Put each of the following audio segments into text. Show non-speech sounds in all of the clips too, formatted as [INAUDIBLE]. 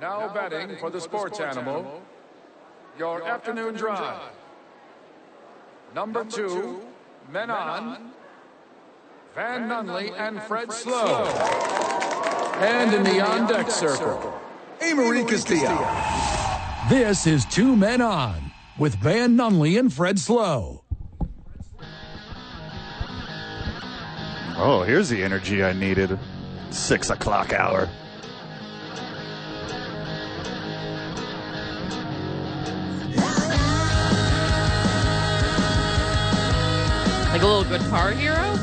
Now betting for the sports animal, your afternoon drive. Number two, men on, Van Nunley and Fred Slow. And in the on deck circle, Amory Castillo. This is Two Men On with Van Nunley and Fred Slow. Oh, here's the energy I needed. Six o'clock hour. Like a little guitar hero?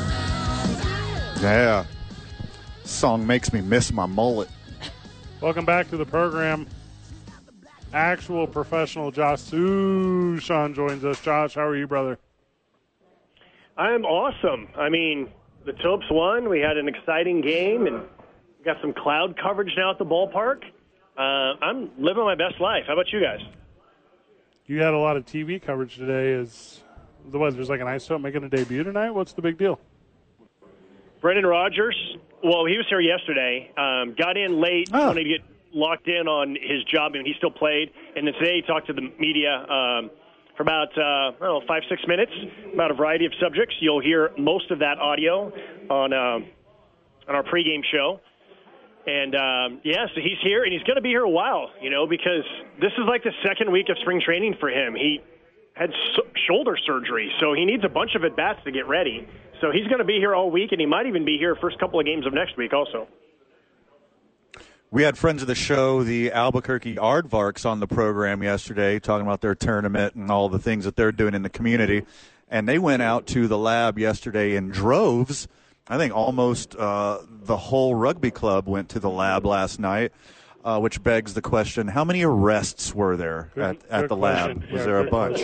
Yeah. Song makes me miss my mullet. Welcome back to the program. Actual professional Josh Suchon joins us. Josh, how are you, brother? I'm awesome. I mean, the Topes won. We had an exciting game, and got some cloud coverage now at the ballpark. Uh, I'm living my best life. How about you guys? You had a lot of TV coverage today. Is the was there's like an isotope making a debut tonight? What's the big deal? Brendan Rodgers. Well, he was here yesterday. Um, got in late. Oh. Wanted to get locked in on his job, and he still played. And then today he talked to the media um, for about uh, I don't know five six minutes about a variety of subjects. You'll hear most of that audio on um, on our pregame show. And um, yeah, so he's here, and he's going to be here a while, you know, because this is like the second week of spring training for him. He had shoulder surgery, so he needs a bunch of at bats to get ready. So he's going to be here all week, and he might even be here first couple of games of next week, also. We had friends of the show, the Albuquerque Aardvarks, on the program yesterday, talking about their tournament and all the things that they're doing in the community. And they went out to the lab yesterday in droves. I think almost uh, the whole rugby club went to the lab last night, uh, which begs the question: How many arrests were there Good- at, at good the lab? Was Yeah, there a good bunch?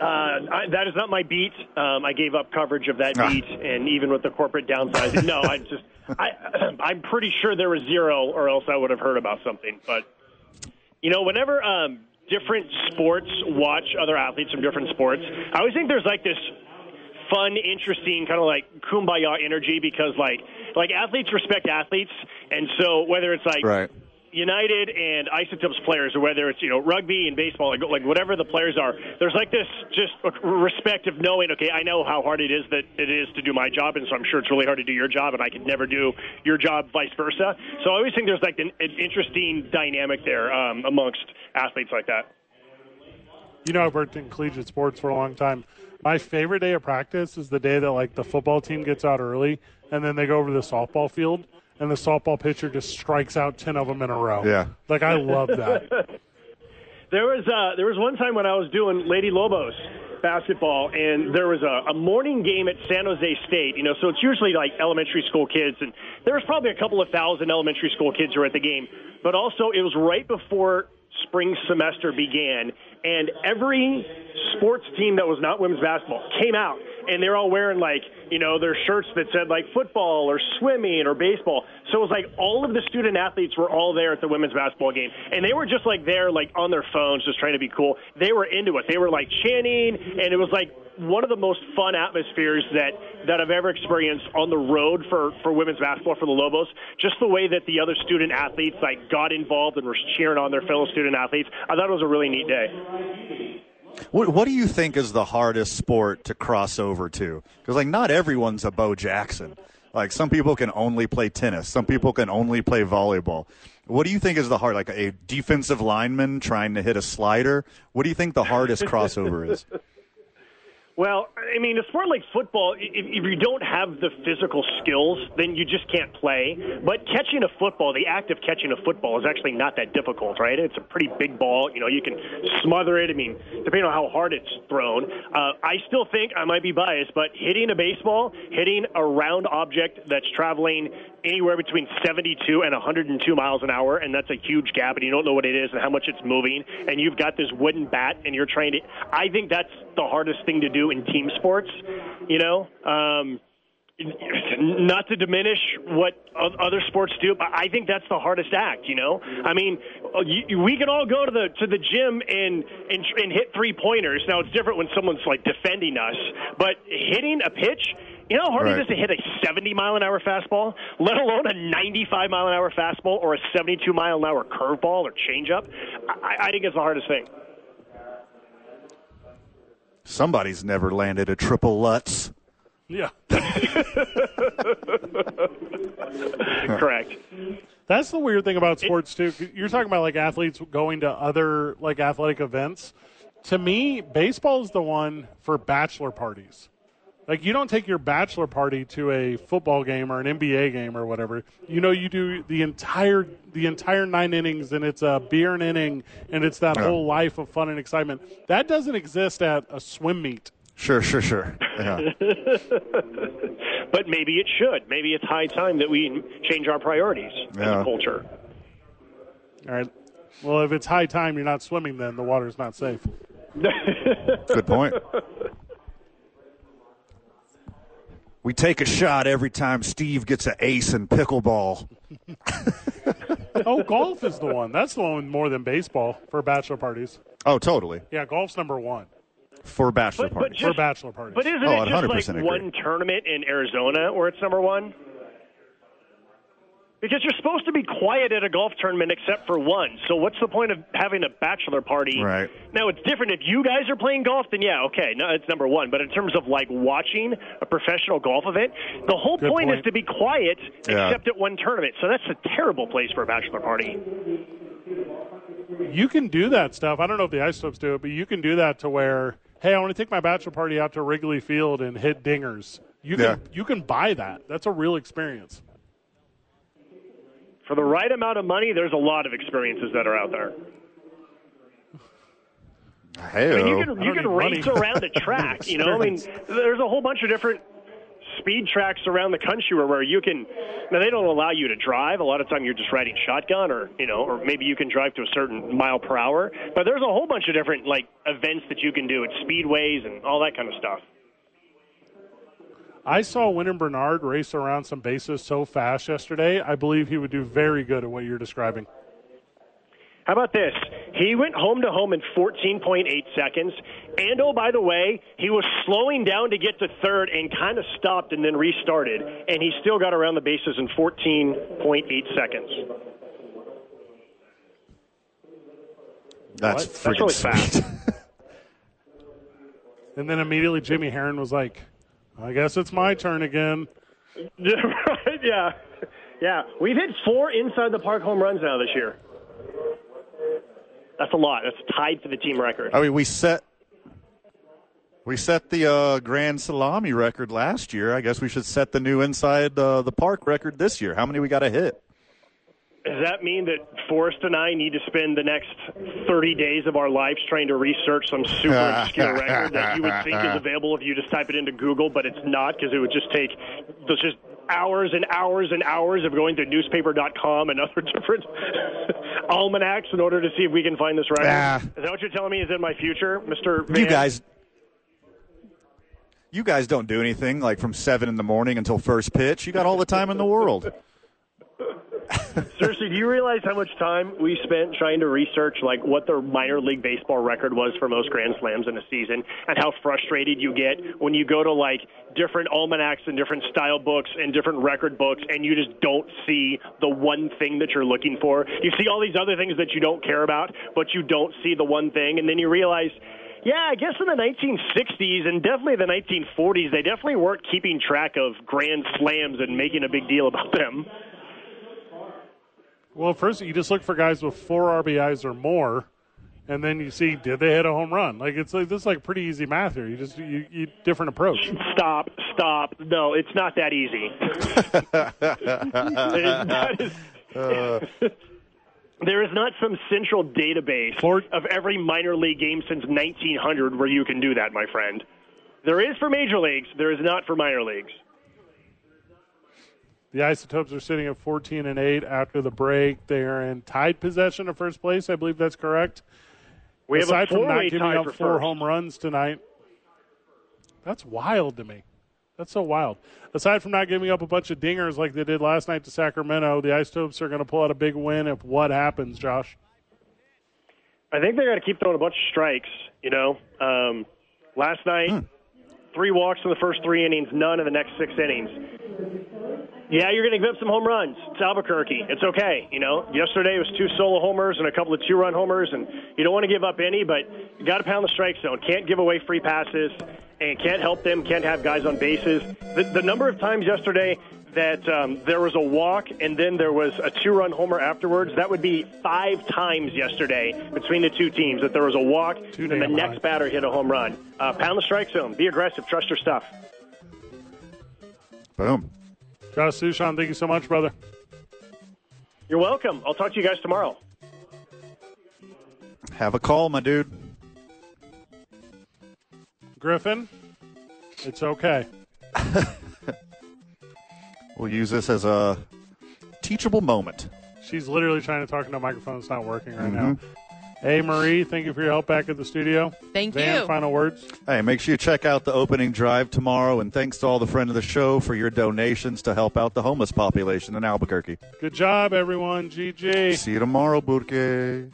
Uh, I, that is not my beat. Um, I gave up coverage of that Ah. beat, and even with the corporate downsizing, no, I just, I, [CLEARS THROAT] I'm pretty sure there was zero, or else I would have heard about something. But you know, whenever um, different sports watch other athletes from different sports, I always think there's like this fun, interesting kind of like kumbaya energy because like like athletes respect athletes, and so whether it's like Right. United and Isotopes players, or whether it's you know rugby and baseball, like, like whatever the players are, there's like this just respect of knowing. Okay, I know how hard it is that it is to do my job, and so I'm sure it's really hard to do your job, and I could never do your job, vice versa. So I always think there's like an, an interesting dynamic there um, amongst athletes like that. You know, I've worked in collegiate sports for a long time. My favorite day of practice is the day that like the football team gets out early and then they go over to the softball field and the softball pitcher just strikes out ten of them in a row. Yeah. like I love that. [LAUGHS] There was uh, there was one time when I was doing Lady Lobos basketball, and there was a, a morning game at San Jose State. You know, so it's usually like elementary school kids, and there was probably a couple of thousand elementary school kids who were at the game. But also, it was right before spring semester began, and every sports team that was not women's basketball came out, and they're all wearing like you know their shirts that said like football or swimming or baseball. So it was like all of the student athletes were all there at the women's basketball game, and they were just like there like on their phones, just trying to be cool. They were into it. They were like chanting, and it was like one of the most fun atmospheres that that I've ever experienced on the road for for women's basketball for the Lobos. Just the way that the other student athletes like got involved and were cheering on their fellow student athletes. I thought it was a really neat day. What, what do you think is the hardest sport to cross over to? Because like not everyone's a Bo Jackson. Like some people can only play tennis, some people can only play volleyball. What do you think is the hard? Like a defensive lineman trying to hit a slider. What do you think the hardest crossover is? [LAUGHS] Well, I mean, a sport like football, if, if you don't have the physical skills, then you just can't play. But catching a football, the act of catching a football is actually not that difficult, right? It's a pretty big ball. You know, you can smother it. I mean, depending on how hard it's thrown. Uh, I still think I might be biased, but hitting a baseball, hitting a round object that's traveling anywhere between 72 and 102 miles an hour, and that's a huge gap, and you don't know what it is and how much it's moving, and you've got this wooden bat, and you're trying to. I think that's the hardest thing to do in team sports. You know. Um, not to diminish what other sports do, but I think that's the hardest act. You know, I mean, uh, we can all go to the to the gym and and, and hit three pointers. Now it's different when someone's like defending us, but hitting a pitch You know how hard Right. it is to hit a 70 mile an hour fastball, let alone a 95 mile an hour fastball or a 72 mile an hour curveball or changeup. I, I think it's the hardest thing. Somebody's never landed a triple Lutz. Yeah. [LAUGHS] Correct. That's the weird thing about sports too. You're talking about like athletes going to other like athletic events. To me, baseball is the one for bachelor parties. Like you don't take your bachelor party to a football game or an NBA game or whatever. You know, you do the entire the entire nine innings, and it's a beer and inning, and it's that Yeah. whole life of fun and excitement. That doesn't exist at a swim meet. Sure, sure, sure. Yeah. [LAUGHS] But maybe it should. Maybe it's high time that we change our priorities as Yeah. a culture. All right. Well, if it's high time, you're not swimming. Then the water's not safe. [LAUGHS] Good point. We take a shot every time Steve gets an ace in pickleball. [LAUGHS] Oh, golf is the one. That's the one more than baseball for bachelor parties. Oh, totally. Yeah, golf's number one For bachelor But- but parties. just- for bachelor parties. But isn't Oh, it just 100% like agree. one tournament in Arizona where it's number one? Because you're supposed to be quiet at a golf tournament except for one. So what's the point of having a bachelor party? Right. Now it's different if you guys are playing golf. Then yeah, okay, no, it's number one. But in terms of like watching a professional golf event, the whole point, is to be quiet Yeah. except at one tournament. So that's a terrible place for a bachelor party. you can do that stuff. I don't know if the isotopes do it, but you can do that to where, hey, I want to take my bachelor party out to Wrigley Field and hit dingers. You can Yeah. you can buy that. That's a real experience. For the right amount of money, there's a lot of experiences that are out there. Hey, I mean, you can you can race money. around a track. You [LAUGHS] know, I mean, there's a whole bunch of different speed tracks around the country where, where you can. Now they don't allow you to drive. A lot of time you're just riding shotgun, or you know, or maybe you can drive to a certain mile per hour. But there's a whole bunch of different like events that you can do at speedways and all that kind of stuff. I saw Wynton Bernard race around some bases so fast yesterday. I believe he would do very good at what you're describing. How about this? He went home to home in 14.8 seconds. And oh, by the way, he was slowing down to get to third and kind of stopped and then restarted. And he still got around the bases in 14.8 seconds. That's That's freaking really fast. [LAUGHS] And then immediately Jimmy Herron was like, I guess it's my turn again. [LAUGHS] yeah. Yeah. We've hit four inside the park home runs now this year. That's a lot. That's tied for the team record. I mean, we set we set the uh, grand salami record last year. I guess we should set the new inside uh, the park record this year. How many we got to hit? Does that mean that Forrest and I need to spend the next 30 days of our lives trying to research some super obscure record that you would think is [LAUGHS] available if you just type it into Google, but it's not because it would just take there's just hours and hours and hours of going to newspaper.com and other [LAUGHS] different almanacs in order to see if we can find this record? Ah. Is that what you're telling me is in my future, Mr. You guys, you guys don't do anything like from seven in the morning until first pitch. You got all the time in the world. Seriously, do you realize how much time we spent trying to research like what the minor league baseball record was for most grand slams in a season and how frustrated you get when you go to like different almanacs and different style books and different record books and you just don't see the one thing that you're looking for. You see all these other things that you don't care about, but you don't see the one thing and then you realize yeah, I guess in the 1960s and definitely the 1940s, they definitely weren't keeping track of grand slams and making a big deal about them. Well, first you just look for guys with four RBIs or more, and then you see did they hit a home run? Like it's like this is like pretty easy math here. You just you, you different approach. Stop, stop. No, it's not that easy. That is- [LAUGHS] [LAUGHS] there is not some central database For- of every minor league game since 1900 where you can do that, my friend. There is for major leagues, there is not for minor leagues. The Isotopes are sitting at 14 and 8 after the break. They are in tied possession of first place. I believe that's correct. We have Aside from not giving up four first. home runs tonight, that's wild to me. That's so wild. Aside from not giving up a bunch of dingers like they did last night to Sacramento, the Isotopes are going to pull out a big win if what happens, Josh. I think they got to keep throwing a bunch of strikes. You know, um, last night three walks in the first three innings, none in the next six innings. Yeah, you're going to give up some home runs. It's Albuquerque. It's okay. You know, yesterday was two solo homers and a couple of two-run homers, and you don't want to give up any, but you got to pound the strike zone. Can't give away free passes, and can't help them. Can't have guys on bases. The, the number of times yesterday that um, there was a walk and then there was a two-run homer afterwards, that would be five times yesterday between the two teams that there was a walk Too and the next high. batter hit a home run. Uh, pound the strike zone. Be aggressive. Trust your stuff. Boom. Josh Suchon, thank you so much, brother. You're welcome. I'll talk to you guys tomorrow. Have a call, my dude. Griffin, it's okay. [LAUGHS] We'll use this as a teachable moment. She's literally trying to talk into a microphone that's not working right Mm-hmm. now. Hey, Marie, thank you for your help back at the studio. Thank Van, you. final words. Hey, make sure you check out the opening drive tomorrow. And thanks to all the friends of the show for your donations to help out the homeless population in Albuquerque. Good job, everyone. GG. See you tomorrow, Burke.